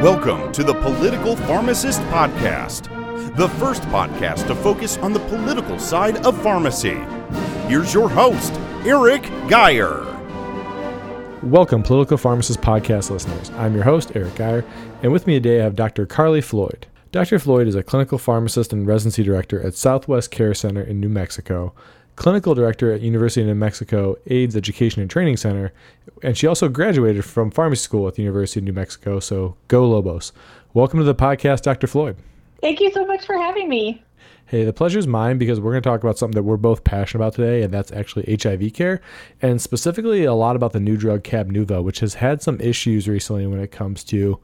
Welcome to the Political Pharmacist Podcast, the first podcast to focus on the political side of pharmacy. Here's your host, Eric Geyer. Welcome, Political Pharmacist Podcast listeners. I'm your host, Eric Geyer, and with me today I have Dr. Carly Floyd. Dr. Floyd is a clinical pharmacist and residency director at Southwest Care Center in New Mexico, clinical director at University of New Mexico AIDS Education and Training Center, and she also graduated from pharmacy school at the University of New Mexico. So go Lobos! Welcome to the podcast, Dr. Floyd. Thank you so much for having me. Hey, the pleasure is mine because we're going to talk about something that we're both passionate about today, and that's actually HIV care, and specifically a lot about the new drug Cabenuva, which has had some issues recently when it comes to,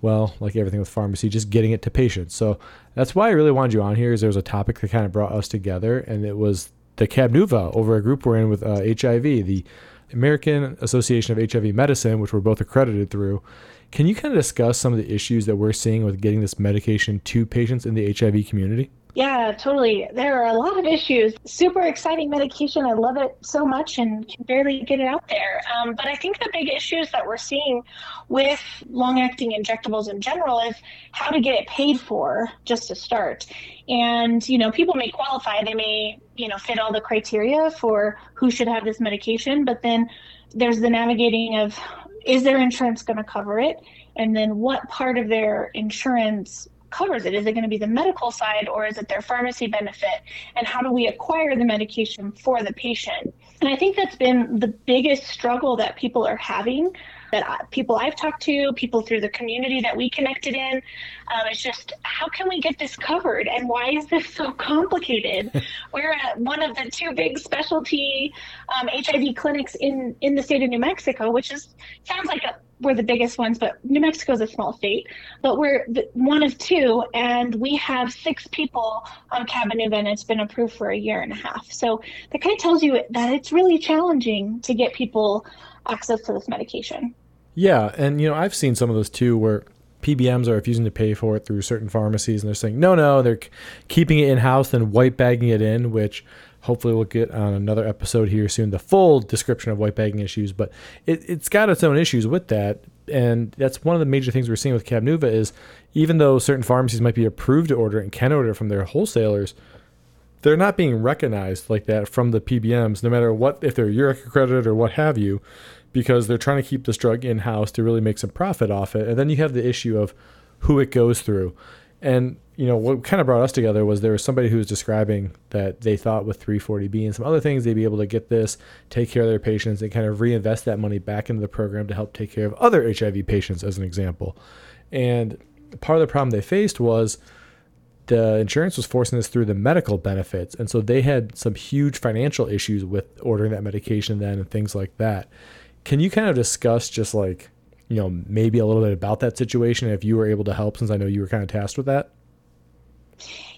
well, like everything with pharmacy, just getting it to patients. So that's why I really wanted you on here. Is there was a topic that kind of brought us together, and it was the Cabenuva over a group we're in with uh, HIV, the American Association of HIV Medicine, which we're both accredited through. Can you kind of discuss some of the issues that we're seeing with getting this medication to patients in the HIV community? Yeah, totally. There are a lot of issues. Super exciting medication. I love it so much and can barely get it out there. Um, but I think the big issues that we're seeing with long acting injectables in general is how to get it paid for just to start. And, you know, people may qualify, they may, you know, fit all the criteria for who should have this medication, but then there's the navigating of is their insurance going to cover it? And then what part of their insurance covers it? Is it going to be the medical side or is it their pharmacy benefit? And how do we acquire the medication for the patient? And I think that's been the biggest struggle that people are having. That people I've talked to, people through the community that we connected in, um, it's just how can we get this covered and why is this so complicated? We're at one of the two big specialty um, HIV clinics in in the state of New Mexico, which is sounds like a we're the biggest ones, but New Mexico is a small state. But we're the, one of two, and we have six people on Cabenuva, and it's been approved for a year and a half. So that kind of tells you that it's really challenging to get people access to this medication. Yeah, and you know I've seen some of those too, where PBMs are refusing to pay for it through certain pharmacies, and they're saying no, no, they're keeping it in house and white bagging it in, which Hopefully, we'll get on another episode here soon the full description of white bagging issues, but it, it's got its own issues with that. And that's one of the major things we're seeing with Cabenuva is even though certain pharmacies might be approved to order and can order from their wholesalers, they're not being recognized like that from the PBMs, no matter what, if they're URAC accredited or what have you, because they're trying to keep this drug in house to really make some profit off it. And then you have the issue of who it goes through. And you know what kind of brought us together was there was somebody who was describing that they thought with 340B and some other things they'd be able to get this, take care of their patients, and kind of reinvest that money back into the program to help take care of other HIV patients, as an example. And part of the problem they faced was the insurance was forcing this through the medical benefits, and so they had some huge financial issues with ordering that medication then and things like that. Can you kind of discuss just like you know, maybe a little bit about that situation if you were able to help, since I know you were kind of tasked with that?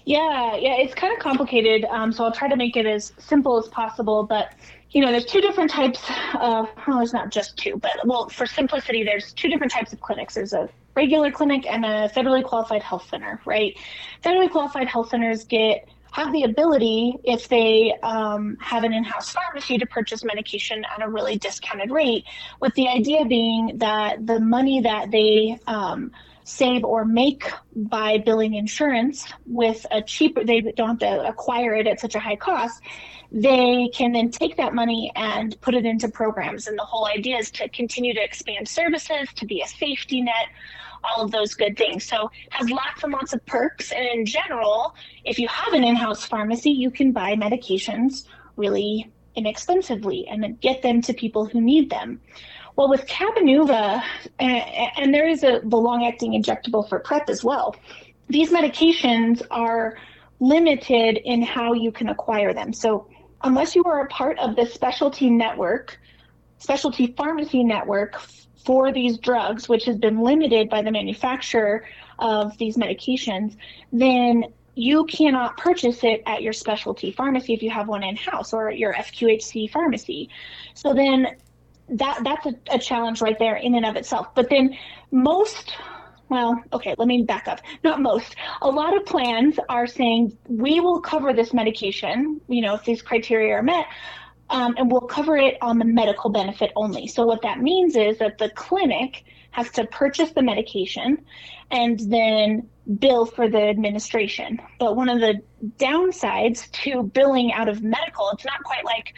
Yeah, yeah, it's kind of complicated. Um, so I'll try to make it as simple as possible. But you know, there's two different types of. Well, there's not just two, but well, for simplicity, there's two different types of clinics. There's a regular clinic and a federally qualified health center, right? Federally qualified health centers get have the ability, if they um, have an in house pharmacy, to purchase medication at a really discounted rate, with the idea being that the money that they um, save or make by billing insurance with a cheaper, they don't have to acquire it at such a high cost. They can then take that money and put it into programs. And the whole idea is to continue to expand services, to be a safety net all of those good things. So has lots and lots of perks. And in general, if you have an in-house pharmacy, you can buy medications really inexpensively and get them to people who need them. Well, with Cabenuva, and there is a the long-acting injectable for PrEP as well. These medications are limited in how you can acquire them. So unless you are a part of the specialty network, specialty pharmacy network for these drugs, which has been limited by the manufacturer of these medications, then you cannot purchase it at your specialty pharmacy if you have one in house or your FQHC pharmacy. So then that that's a, a challenge right there in and of itself. But then most well, okay, let me back up. Not most. A lot of plans are saying we will cover this medication, you know, if these criteria are met, um, and we'll cover it on the medical benefit only. So what that means is that the clinic has to purchase the medication and then bill for the administration. But one of the downsides to billing out of medical, it's not quite like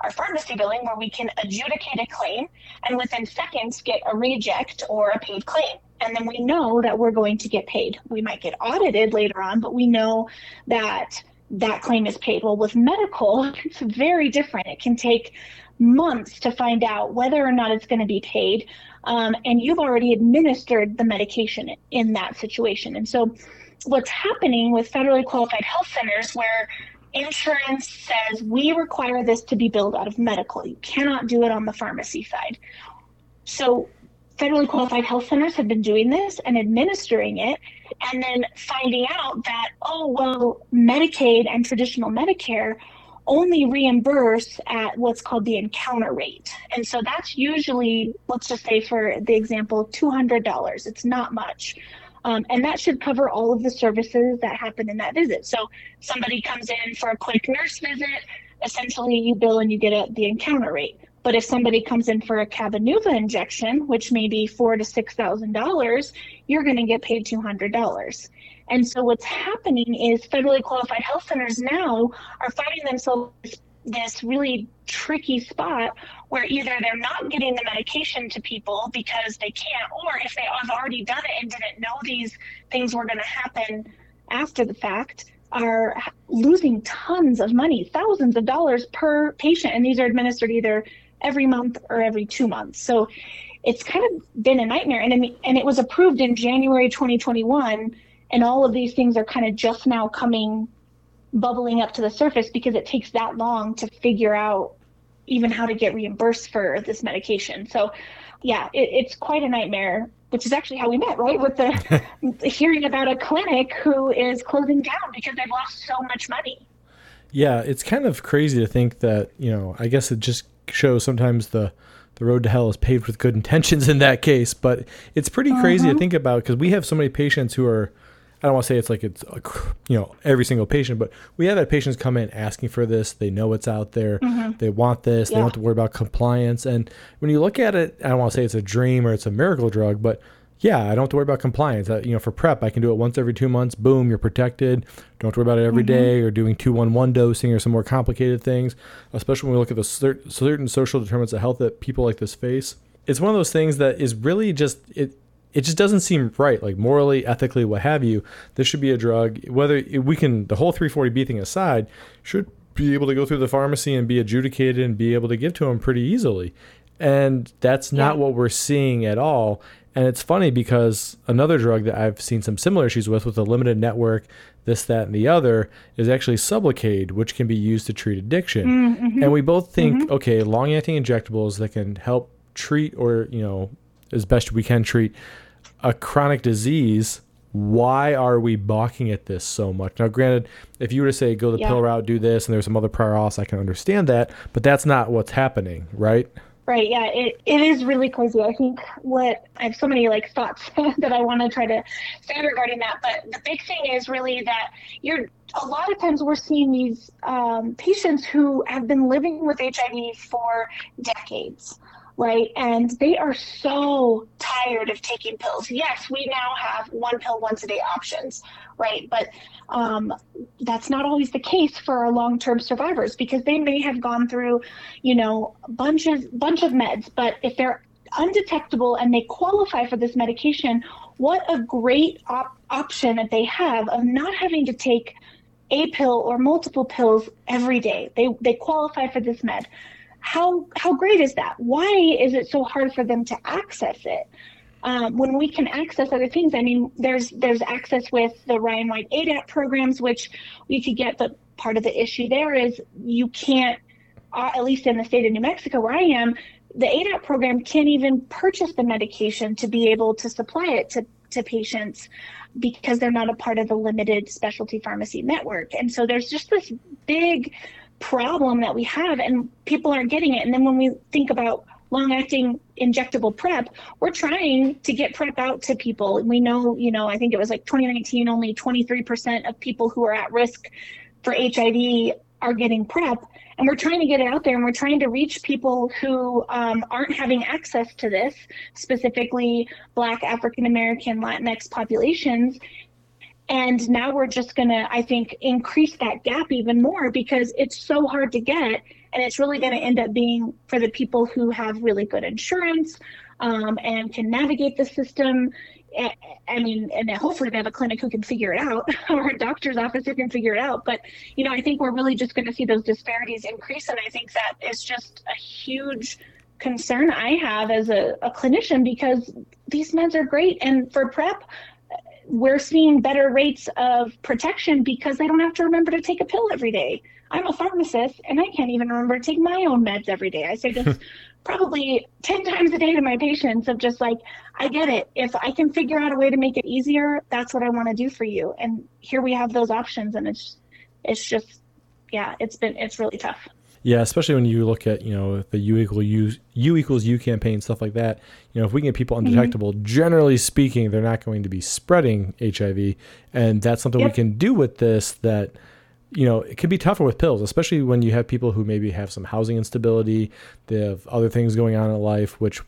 our pharmacy billing where we can adjudicate a claim and within seconds get a reject or a paid claim. And then we know that we're going to get paid. We might get audited later on, but we know that that claim is paid. Well, with medical, it's very different. It can take months to find out whether or not it's going to be paid. Um, and you've already administered the medication in that situation. And so, what's happening with federally qualified health centers where insurance says we require this to be billed out of medical, you cannot do it on the pharmacy side. So, federally qualified health centers have been doing this and administering it and then finding out that oh well medicaid and traditional medicare only reimburse at what's called the encounter rate. And so that's usually let's just say for the example $200 it's not much. Um, and that should cover all of the services that happen in that visit. So somebody comes in for a quick nurse visit essentially you bill and you get a, the encounter rate but if somebody comes in for a Cabenuva injection, which may be four to six thousand dollars, you're going to get paid two hundred dollars. And so what's happening is federally qualified health centers now are finding themselves this really tricky spot where either they're not getting the medication to people because they can't, or if they have already done it and didn't know these things were going to happen after the fact, are losing tons of money, thousands of dollars per patient. And these are administered either every month or every two months. So it's kind of been a nightmare. And, and it was approved in January 2021. And all of these things are kind of just now coming, bubbling up to the surface because it takes that long to figure out even how to get reimbursed for this medication. So, yeah, it, it's quite a nightmare, which is actually how we met, right? With the hearing about a clinic who is closing down because they've lost so much money. Yeah, it's kind of crazy to think that, you know, I guess it just show sometimes the the road to hell is paved with good intentions in that case but it's pretty crazy uh-huh. to think about because we have so many patients who are i don't want to say it's like it's a, you know every single patient but we have had patients come in asking for this they know it's out there mm-hmm. they want this yeah. they don't have to worry about compliance and when you look at it i don't want to say it's a dream or it's a miracle drug but yeah, I don't have to worry about compliance. Uh, you know, for prep, I can do it once every two months. Boom, you're protected. Don't have to worry about it every mm-hmm. day or doing two one one dosing or some more complicated things. Especially when we look at the cer- certain social determinants of health that people like this face. It's one of those things that is really just it. It just doesn't seem right, like morally, ethically, what have you. This should be a drug. Whether we can, the whole 340B thing aside, should be able to go through the pharmacy and be adjudicated and be able to give to them pretty easily. And that's not yeah. what we're seeing at all. And it's funny because another drug that I've seen some similar issues with, with a limited network, this, that, and the other, is actually Sublocade, which can be used to treat addiction. Mm-hmm. And we both think, mm-hmm. okay, long acting injectables that can help treat or, you know, as best we can treat a chronic disease. Why are we balking at this so much? Now, granted, if you were to say go the yeah. pill route, do this, and there's some other prior auths, I can understand that, but that's not what's happening, right? Right. Yeah. It, it is really crazy. I think what I have so many like thoughts that I want to try to say regarding that. But the big thing is really that you're a lot of times we're seeing these um, patients who have been living with HIV for decades right? And they are so tired of taking pills. Yes, we now have one pill once a day options, right? But um, that's not always the case for our long term survivors because they may have gone through, you know, bunch of bunch of meds, but if they're undetectable and they qualify for this medication, what a great op- option that they have of not having to take a pill or multiple pills every day. They they qualify for this med how how great is that? Why is it so hard for them to access it? Um, when we can access other things, I mean, there's there's access with the Ryan White ADAP programs, which we could get. But part of the issue there is you can't, uh, at least in the state of New Mexico where I am, the ADAP program can't even purchase the medication to be able to supply it to to patients because they're not a part of the limited specialty pharmacy network. And so there's just this big problem that we have and people aren't getting it. And then when we think about long acting injectable PrEP, we're trying to get PrEP out to people. We know, you know, I think it was like 2019, only 23% of people who are at risk for HIV are getting PrEP. And we're trying to get it out there and we're trying to reach people who um, aren't having access to this, specifically Black, African American, Latinx populations. And now we're just going to, I think, increase that gap even more because it's so hard to get. And it's really going to end up being for the people who have really good insurance um, and can navigate the system. I mean, and hopefully they have a clinic who can figure it out or a doctor's office who can figure it out. But, you know, I think we're really just going to see those disparities increase. And I think that is just a huge concern I have as a, a clinician because these meds are great. And for PrEP, we're seeing better rates of protection because they don't have to remember to take a pill every day. I'm a pharmacist and I can't even remember to take my own meds every day. I say this probably 10 times a day to my patients of just like, I get it. If I can figure out a way to make it easier, that's what I want to do for you. And here we have those options and it's it's just yeah, it's been it's really tough. Yeah, especially when you look at you know the U equal U U equals U campaign stuff like that. You know, if we can get people mm-hmm. undetectable, mm-hmm. generally speaking, they're not going to be spreading HIV, and that's something yep. we can do with this. That you know, it can be tougher with pills, especially when you have people who maybe have some housing instability, they have other things going on in life, which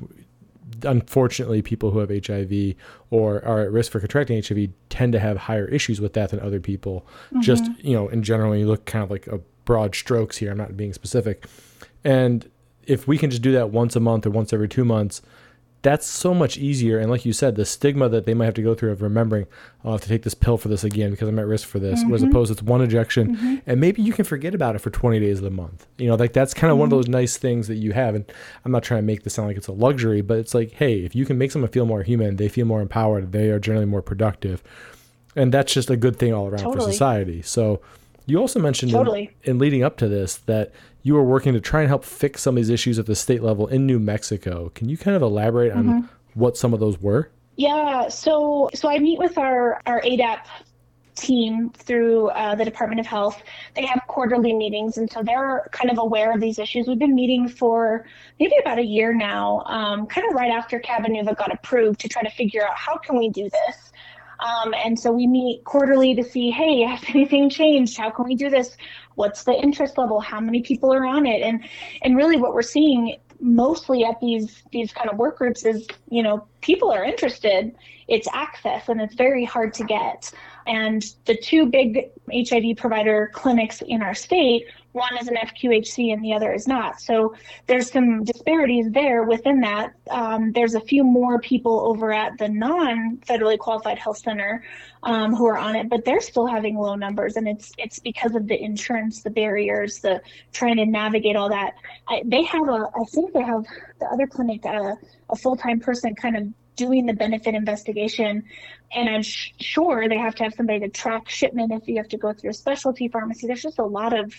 unfortunately people who have HIV or are at risk for contracting HIV tend to have higher issues with that than other people. Mm-hmm. Just, you know, in general, you look kind of like a broad strokes here. I'm not being specific. And if we can just do that once a month or once every two months, that's so much easier. And like you said, the stigma that they might have to go through of remembering, oh, I have to take this pill for this again because I'm at risk for this, mm-hmm. as opposed to it's one injection, mm-hmm. and maybe you can forget about it for 20 days of the month. You know, like that's kind of mm-hmm. one of those nice things that you have. And I'm not trying to make this sound like it's a luxury, but it's like, hey, if you can make someone feel more human, they feel more empowered, they are generally more productive, and that's just a good thing all around totally. for society. So you also mentioned totally. in, in, leading up to this that you were working to try and help fix some of these issues at the state level in New Mexico. Can you kind of elaborate mm-hmm. on what some of those were? Yeah, so so I meet with our our ADAP team through uh, the Department of Health. They have quarterly meetings, and so they're kind of aware of these issues. We've been meeting for maybe about a year now, um, kind of right after Cabenuva got approved to try to figure out how can we do this. Um, and so we meet quarterly to see, hey, has anything changed? How can we do this? What's the interest level? How many people are on it? And and really, what we're seeing mostly at these these kind of work groups is, you know, people are interested. It's access, and it's very hard to get. And the two big HIV provider clinics in our state one is an FQHC and the other is not. So there's some disparities there within that. Um, there's a few more people over at the non federally qualified health center um, who are on it, but they're still having low numbers, and it's it's because of the insurance, the barriers, the trying to navigate all that. I, they have a, I think they have the other clinic, uh, a full time person kind of doing the benefit investigation. And I'm sh- sure they have to have somebody to track shipment if you have to go through a specialty pharmacy. There's just a lot of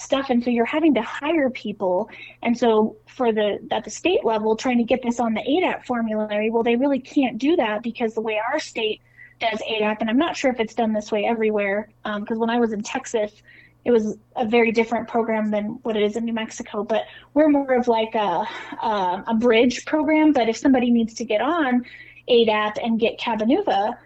stuff. And so you're having to hire people. And so for the at the state level trying to get this on the adap formulary well they really can't do that because the way our state does adap and i'm not sure if it's done this way everywhere because um, when i was in texas it was a very different program than what it is in new mexico. But we're more of like a, a, a bridge program. But if somebody needs to get on adap and get cabenuva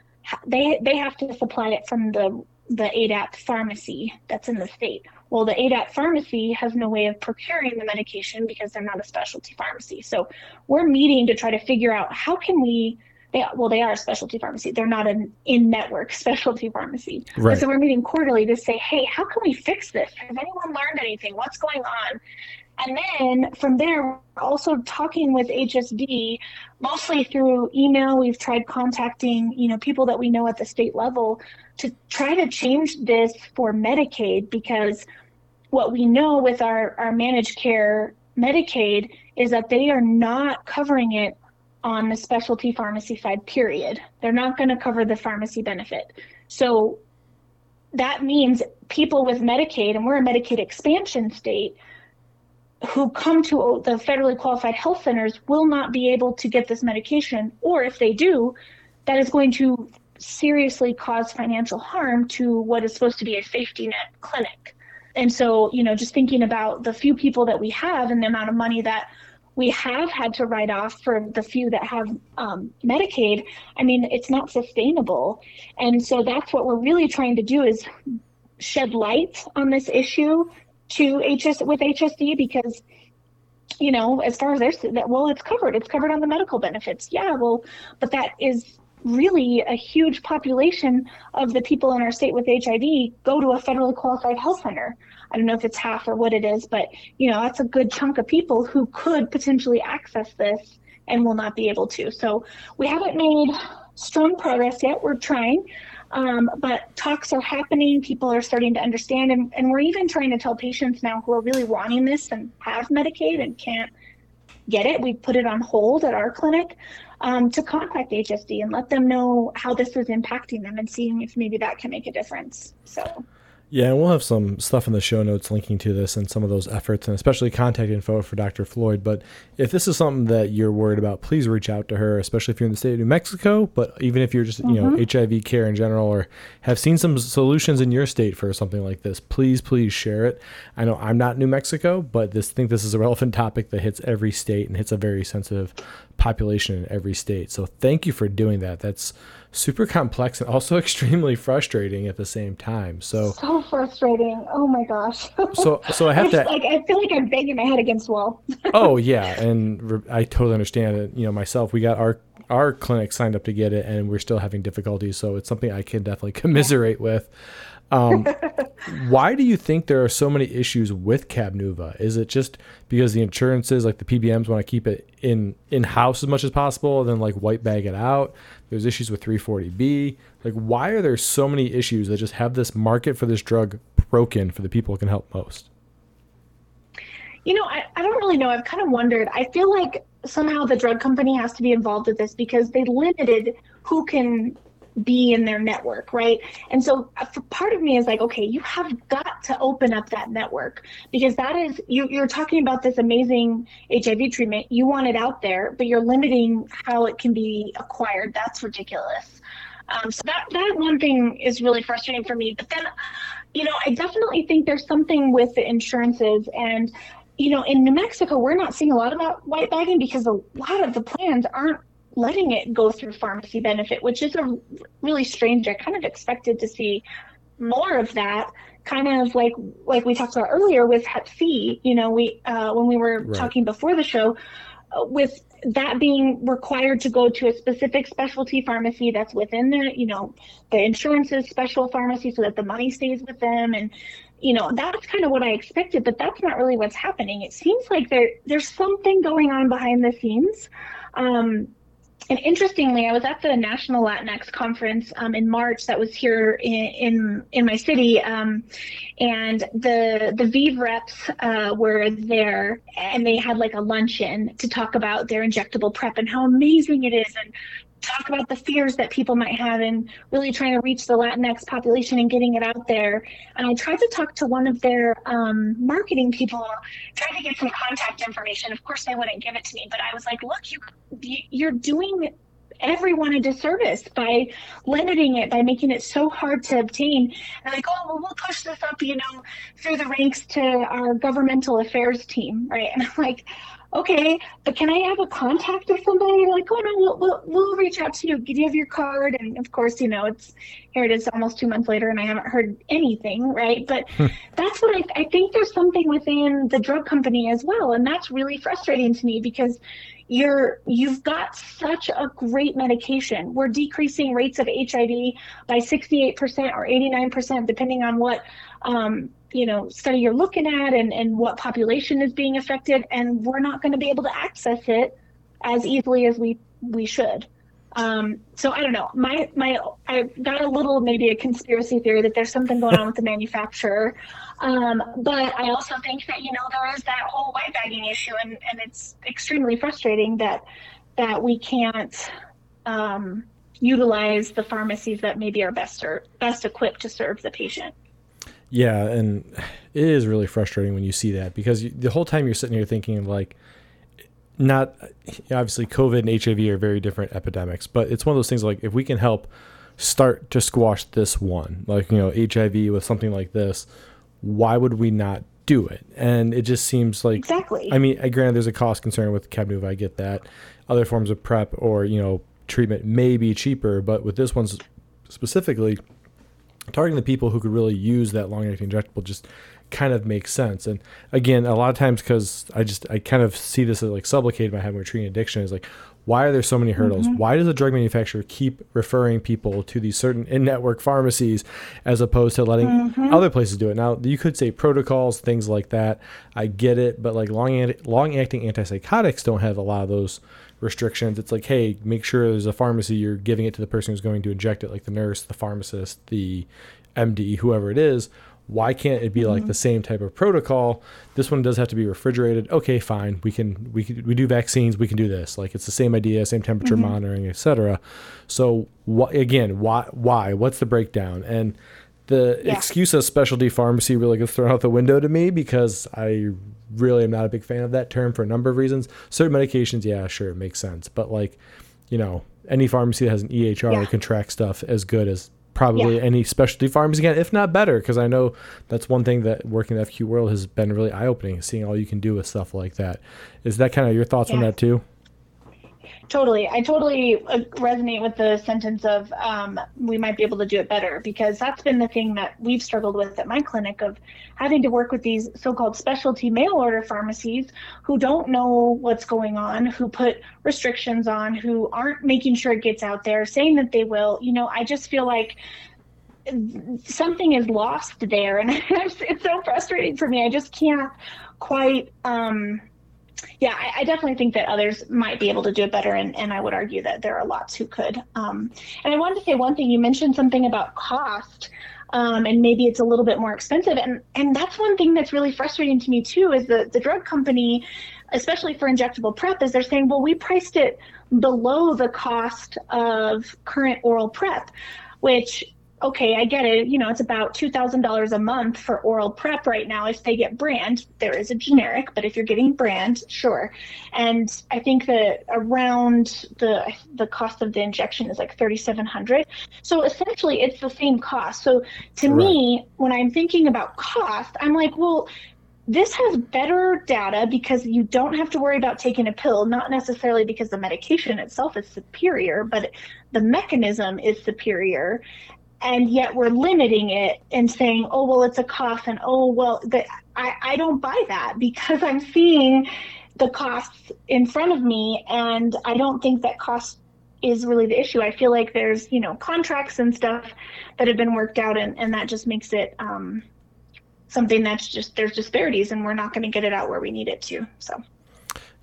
they they have to supply it from the the adap pharmacy that's in the state well, the ADAP pharmacy has no way of procuring the medication because they're not a specialty pharmacy. So we're meeting to try to figure out how can we they, well, they are a specialty pharmacy. They're not an in-network specialty pharmacy. Right. So we're meeting quarterly to say, hey, how can we fix this? Has anyone learned anything? What's going on? And then from there, we're also talking with HSD, mostly through email. We've tried contacting, you know, people that we know at the state level to try to change this for Medicaid because what we know with our, our managed care Medicaid is that they are not covering it on the specialty pharmacy side, period. They're not going to cover the pharmacy benefit. So that means people with Medicaid, and we're a Medicaid expansion state, who come to the federally qualified health centers will not be able to get this medication, or if they do, that is going to seriously cause financial harm to what is supposed to be a safety net clinic. And so, you know, just thinking about the few people that we have and the amount of money that we have had to write off for the few that have um, Medicaid, I mean, it's not sustainable. And so that's what we're really trying to do is shed light on this issue to HS with HSD because you know, as far as they're that well, it's covered. It's covered on the medical benefits. Yeah, well, but that is really a huge population of the people in our state with HIV go to a federally qualified health center. I don't know if it's half or what it is, but you know, that's a good chunk of people who could potentially access this and will not be able to. So we haven't made strong progress yet. We're trying. Um, but talks are happening. People are starting to understand, and, and we're even trying to tell patients now who are really wanting this and have Medicaid and can't get it. We put it on hold at our clinic um, to contact HSD and let them know how this is impacting them and seeing if maybe that can make a difference. So. Yeah, and we'll have some stuff in the show notes linking to this and some of those efforts, and especially contact info for Dr. Floyd. But if this is something that you're worried about, please reach out to her, especially if you're in the state of New Mexico. But even if you're just, mm-hmm. you know, HIV mm-hmm. care in general or have seen some solutions in your state for something like this, please, please share it. I know I'm not New Mexico, but this think this is a relevant topic that hits every state and hits a very sensitive population in every state. So thank you for doing that. That's super complex and also extremely frustrating at the same time. So so frustrating. Oh my gosh. so so I have to like I feel like I'm banging my head against wall. oh yeah, and I totally understand it. You know myself, we got our our clinic signed up to get it, and we're still having difficulties. So it's something I can definitely commiserate yeah. with. Um, why do you think there are so many issues with Cabenuva? Is it just because the insurances, like the PBMs, want to keep it in in house as much as possible, and then like white bag it out? There's issues with 340B. Like, why are there so many issues that just have this market for this drug broken for the people who can help most? You know, I, I don't really know. I've kind of wondered. I feel like somehow the drug company has to be involved with this because they limited who can be in their network, right? And so uh, part of me is like, okay, you have got to open up that network because that is you, you're talking about this amazing HIV treatment. You want it out there, but you're limiting how it can be acquired. That's ridiculous. Um, so that that one thing is really frustrating for me. But then, you know, I definitely think there's something with the insurances and. You know, in New Mexico, we're not seeing a lot about white bagging because a lot of the plans aren't letting it go through pharmacy benefit, which is a really strange. I kind of expected to see more of that, kind of like like we talked about earlier with Hep C. You know, we uh, when we were right. talking before the show, uh, with that being required to go to a specific specialty pharmacy that's within the you know the insurance's special pharmacy so that the money stays with them and you know that's kind of what i expected but that's not really what's happening it seems like there there's something going on behind the scenes um, and interestingly, I was at the National Latinx Conference um, in March that was here in in, in my city, um, and the the ViiV reps uh, were there, and they had like a luncheon to talk about their injectable prep and how amazing it is, and talk about the fears that people might have and really trying to reach the Latinx population and getting it out there. And I tried to talk to one of their um, marketing people, trying to get some contact information. Of course, they wouldn't give it to me, but I was like, look, you, you're doing everyone a disservice by limiting it by making it so hard to obtain and like oh well we'll push this up you know through the ranks to our governmental affairs team right and i'm like okay, but can I have a contact of somebody? like, oh no, we'll, we'll, we'll reach out to you. Do you have your card? And of course, you know, it's here it is almost two months later and I haven't heard anything, right? But hmm. that's what I, I think there's something within the drug company as well. And that's really frustrating to me because you're you've got such a great medication. We're decreasing rates of HIV by 68% or 89%, depending on what um, you know study you're looking at and, and what population is being affected and we're not going to be able to access it as easily as we we should um, so i don't know. My my i got a little maybe a conspiracy theory that there's something going on with the manufacturer. Um, but i also think that you know there is that whole white bagging issue and, and it's extremely frustrating that that we can't um, utilize the pharmacies that maybe are best or best equipped to serve the patient. Yeah, and it is really frustrating when you see that because you, the whole time you're sitting here thinking of like, not obviously COVID and HIV are very different epidemics, but it's one of those things like if we can help start to squash this one, like you know HIV with something like this, why would we not do it? And it just seems like exactly. I mean, granted, there's a cost concern with Cabenuva. I get that. Other forms of prep or you know treatment may be cheaper, but with this one specifically, targeting the people who could really use that long acting injectable just kind of makes sense. And again, a lot of times because I just I kind of see this as like Sublocade by having a treating addiction is like why are there so many hurdles? Mm-hmm. Why does a drug manufacturer keep referring people to these certain in-network pharmacies as opposed to letting mm-hmm. other places do it? Now, you could say protocols, things like that. I get it, but like long long-acting antipsychotics don't have a lot of those restrictions. It's like, hey, make sure there's a pharmacy you're giving it to the person who's going to inject it, like the nurse, the pharmacist, the MD, whoever it is, why can't it be mm-hmm. like the same type of protocol? This one does have to be refrigerated. Okay fine. We can we can, we do vaccines. We can do this. Like it's the same idea same temperature mm-hmm. monitoring etc so wh- again why why? What's the breakdown? And the yeah. excuse of specialty pharmacy really gets thrown out the window to me because i really am not a big fan of that term for a number of reasons. Certain medications yeah sure it makes sense. But like you know any pharmacy that has an ehr yeah. can track stuff as good as probably yeah. any specialty pharms again, if not better, because I know that's one thing that working the FQ world has been really eye opening, seeing all you can do with stuff like that. Is that kind of your thoughts yeah. on that too? Totally. I totally uh, resonate with the sentence of um, we might be able to do it better because that's been the thing that we've struggled with at my clinic of having to work with these so-called specialty mail order pharmacies who don't know what's going on, who put restrictions on, who aren't making sure it gets out there, saying that they will. You know, I just feel like something is lost there and it's so frustrating for me. I just can't quite um, yeah, I, I, definitely think that others might be able to do it better, and, and I would argue that there are lots who could. Um, and I wanted to say one thing. You mentioned something about cost, um, and maybe it's a little bit more expensive, and and that's one thing that's really frustrating to me too. Is the the drug company, especially for injectable prep, is they're saying, well, we priced it below the cost of current oral prep, which okay, I get it. You know, it's about $2,000 a month for oral prep right now if they get brand. There is a generic, but if you're getting brand, sure. And I think that around the the cost of the injection is like 3700 So essentially it's the same cost. So to right. me, when I'm thinking about cost, I'm like, well, this has better data because you don't have to worry about taking a pill, not necessarily because the medication itself is superior, but the mechanism is superior and yet we're limiting it and saying, oh, well, it's a cost, and oh, well, the, I, I don't buy that because I'm seeing the costs in front of me, and I don't think that cost is really the issue. I feel like there's, you know, contracts and stuff that have been worked out, and, and that just makes it um, something that's just, there's disparities, and we're not going to get it out where we need it to. So.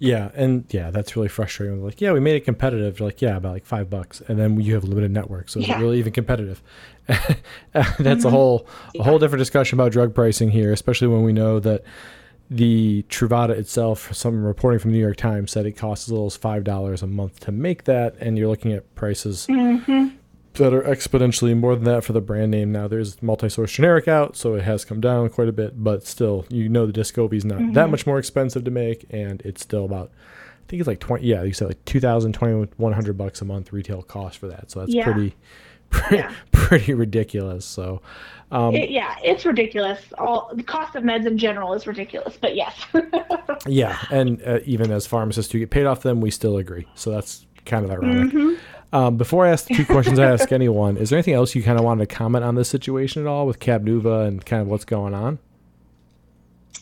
Yeah, and yeah, that's really frustrating. Like, yeah, we made it competitive. You're like, yeah, about like five bucks, and then you have limited network, so yeah. it's really even competitive. that's mm-hmm. a whole a whole different discussion about drug pricing here, especially when we know that the Truvada itself, some reporting from the New York Times said it costs as little as five dollars a month to make that, and you're looking at prices mm-hmm that are exponentially more than that for the brand name. Now there's multi-source generic out, so it has come down quite a bit, but still, you know the Descovy is not mm-hmm. that much more expensive to make, and it's still about, I think it's like twenty. Yeah, you said like 2,000, 2,100 bucks a month retail cost for that. So that's yeah. pretty, pretty, yeah. pretty ridiculous. So. Um, it, yeah, it's ridiculous. All the cost of meds in general is ridiculous, but yes. yeah, and uh, even as pharmacists who get paid off them, we still agree. So that's kind of ironic. Mm-hmm. Um, before I ask the two questions I ask anyone, is there anything else you kind of wanted to comment on this situation at all with Cabenuva and kind of what's going on?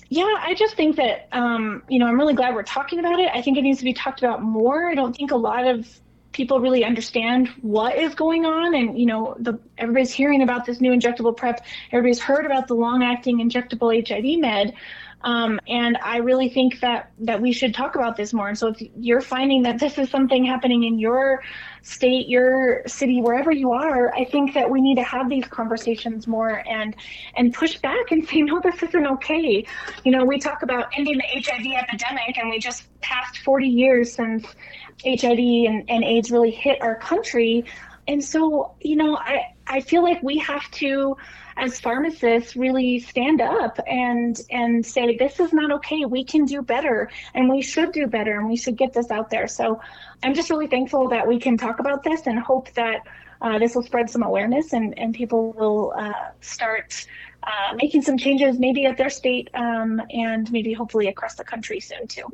Yeah, I just think that um, you know I'm really glad we're talking about it. I think it needs to be talked about more. I don't think a lot of people really understand what is going on, and you know the everybody's hearing about this new injectable prep. Everybody's heard about the long-acting injectable HIV med. Um, and I really think that that we should talk about this more. And so if you're finding that this is something happening in your state, your city, wherever you are, I think that we need to have these conversations more and and push back and say, no, this isn't okay. You know, we talk about ending the HIV epidemic, and we just passed 40 years since HIV and, and AIDS really hit our country. And so, you know, I, I feel like we have to as pharmacists really stand up and and say this is not okay. We can do better and we should do better and we should get this out there. So i'm just really thankful that we can talk about this and hope that uh, this will spread some awareness and, and people will uh, start uh, making some changes maybe at their state um, and maybe hopefully across the country soon too.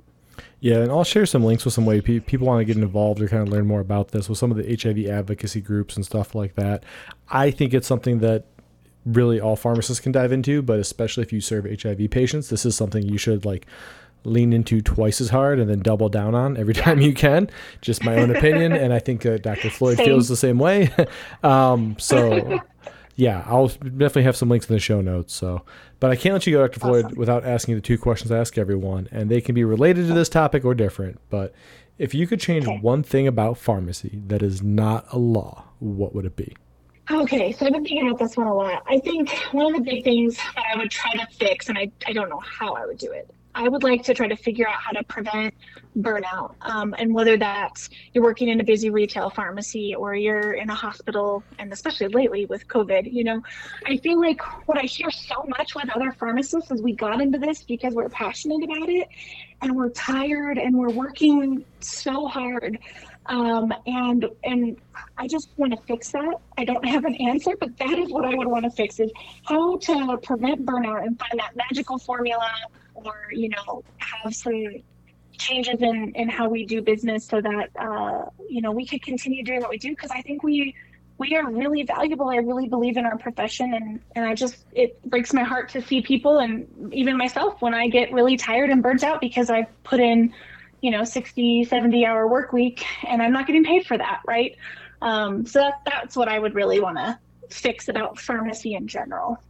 Yeah, and I'll share some links with some way people want to get involved or kind of learn more about this with some of the HIV advocacy groups and stuff like that. I think it's something that really all pharmacists can dive into, but especially if you serve HIV patients, this is something you should like lean into twice as hard and then double down on every time you can. Just my own opinion, and I think uh, Dr. Floyd Same. feels the same way. um, so, yeah, I'll definitely have some links in the show notes. So, but I can't let you go, Dr. Floyd, Awesome. without asking you the two questions I ask everyone, and they can be related to this topic or different. But if you could change Okay. one thing about pharmacy that is not a law, what would it be? Okay, so I've been thinking about this one a lot. I think one of the big things that I would try to fix, and I, I don't know how I would do it, I would like to try to figure out how to prevent burnout. Um, and whether that's you're working in a busy retail pharmacy or you're in a hospital, and especially lately with COVID, you know, I feel like what I hear so much with other pharmacists is we got into this because we're passionate about it and we're tired and we're working so hard. Um, and and I just want to fix that. I don't have an answer, but that is what I would want to fix is how to prevent burnout and find that magical formula or, you know, have some changes in, in how we do business so that, uh, you know, we could continue doing what we do. Cause I think we, we are really valuable. I really believe in our profession and, and I just, it breaks my heart to see people and even myself when I get really tired and burnt out because I put in, you know, 60, 70 hour work week and I'm not getting paid for that. Right. Um, so that, that's what I would really want to fix about pharmacy in general.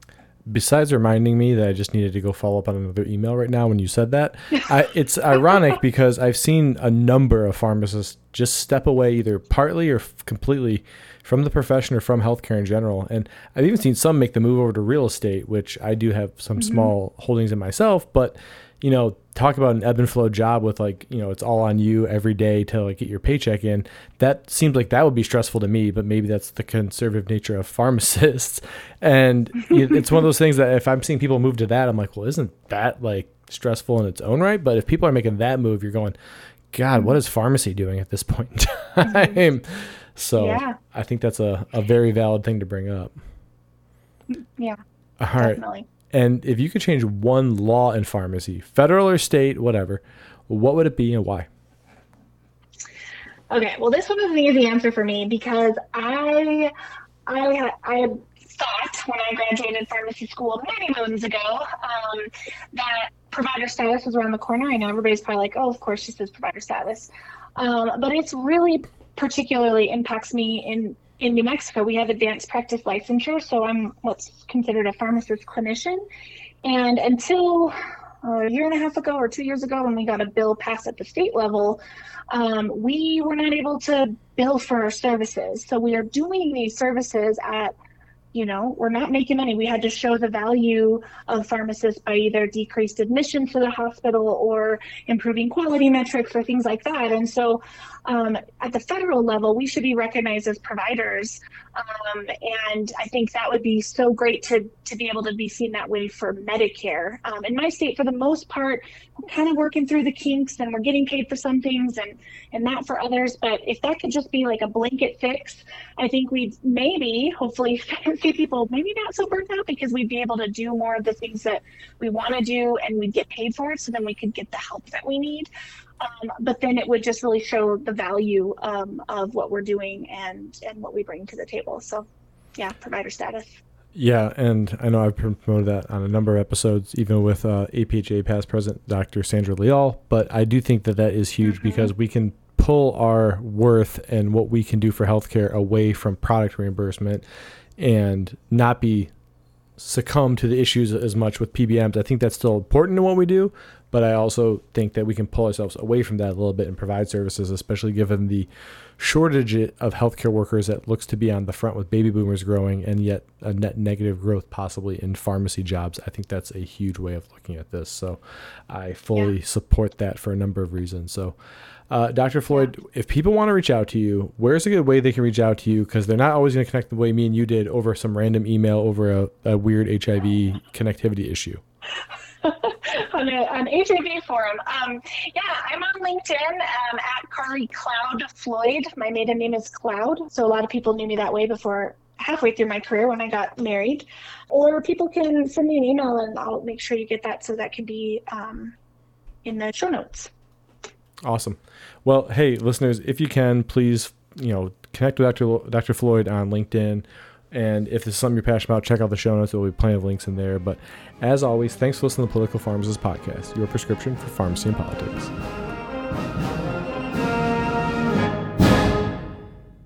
besides reminding me that I just needed to go follow up on another email right now when you said that, I, it's ironic because I've seen a number of pharmacists just step away either partly or f- completely from the profession or from healthcare in general. And I've even seen some make the move over to real estate, which I do have some small holdings in myself, but you know, talk about an ebb and flow job with like, you know, it's all on you every day to like get your paycheck in. That seems like that would be stressful to me, but maybe that's the conservative nature of pharmacists. And it's one of those things that if I'm seeing people move to that, I'm like, well, isn't that like stressful in its own right? But if people are making that move, you're going, God, what is pharmacy doing at this point in mm-hmm. time? So Yeah. I think that's a, a very valid thing to bring up. Yeah, All right. definitely. And if you could change one law in pharmacy, federal or state, whatever, what would it be and why? Okay, well, this one is an easy answer for me because I, I, I thought when I graduated pharmacy school many moons ago um, that provider status was around the corner. I know everybody's probably like, oh, of course she says provider status, um, but it's really particularly impacts me in in New Mexico. We have advanced practice licensure, so I'm what's considered a pharmacist clinician, and until a year and a half ago or two years ago when we got a bill passed at the state level um, we were not able to bill for our services. So we are doing these services at, you know, we're not making money. We had to show the value of pharmacists by either decreased admission to the hospital or improving quality metrics or things like that. And so um, at the federal level, we should be recognized as providers. Um, and I think that would be so great to, to be able to be seen that way for Medicare. Um, in my state, for the most part, we're kind of working through the kinks and we're getting paid for some things and, and not for others. But if that could just be like a blanket fix, I think we'd maybe, hopefully, see people maybe not so burnt out because we'd be able to do more of the things that we want to do and we'd get paid for it. So then we could get the help that we need. Um, but then it would just really show the value um, of what we're doing and and what we bring to the table. So, yeah, provider status. Yeah, and I know I've promoted that on a number of episodes, even with uh, APHA past president Dr. Sandra Leal. But I do think that that is huge because we can pull our worth and what we can do for healthcare away from product reimbursement and not be succumb to the issues as much with PBMs. I think that's still important in what we do, but I also think that we can pull ourselves away from that a little bit and provide services, especially given the shortage of healthcare workers that looks to be on the front with baby boomers growing and yet a net negative growth possibly in pharmacy jobs. I think that's a huge way of looking at this. So I fully support that for a number of reasons. So uh, Dr. Floyd, if people want to reach out to you, where's a good way they can reach out to you? Because they're not always going to connect the way me and you did over some random email over a, a weird HIV connectivity issue. on, a, on HIV forum. Um, yeah, I'm on LinkedIn um, at Carly Cloud Floyd. My maiden name is Cloud, so a lot of people knew me that way before halfway through my career when I got married. Or people can send me an email and I'll make sure you get that so that can be um, in the show notes. Awesome. Well, hey, listeners, if you can, please, you know, connect with Dr. Dr. Floyd on LinkedIn And if this is something you're passionate about, check out the show notes. There will be plenty of links in there. But as always, thanks for listening to the Political Pharmacist Podcast, your prescription for pharmacy and politics.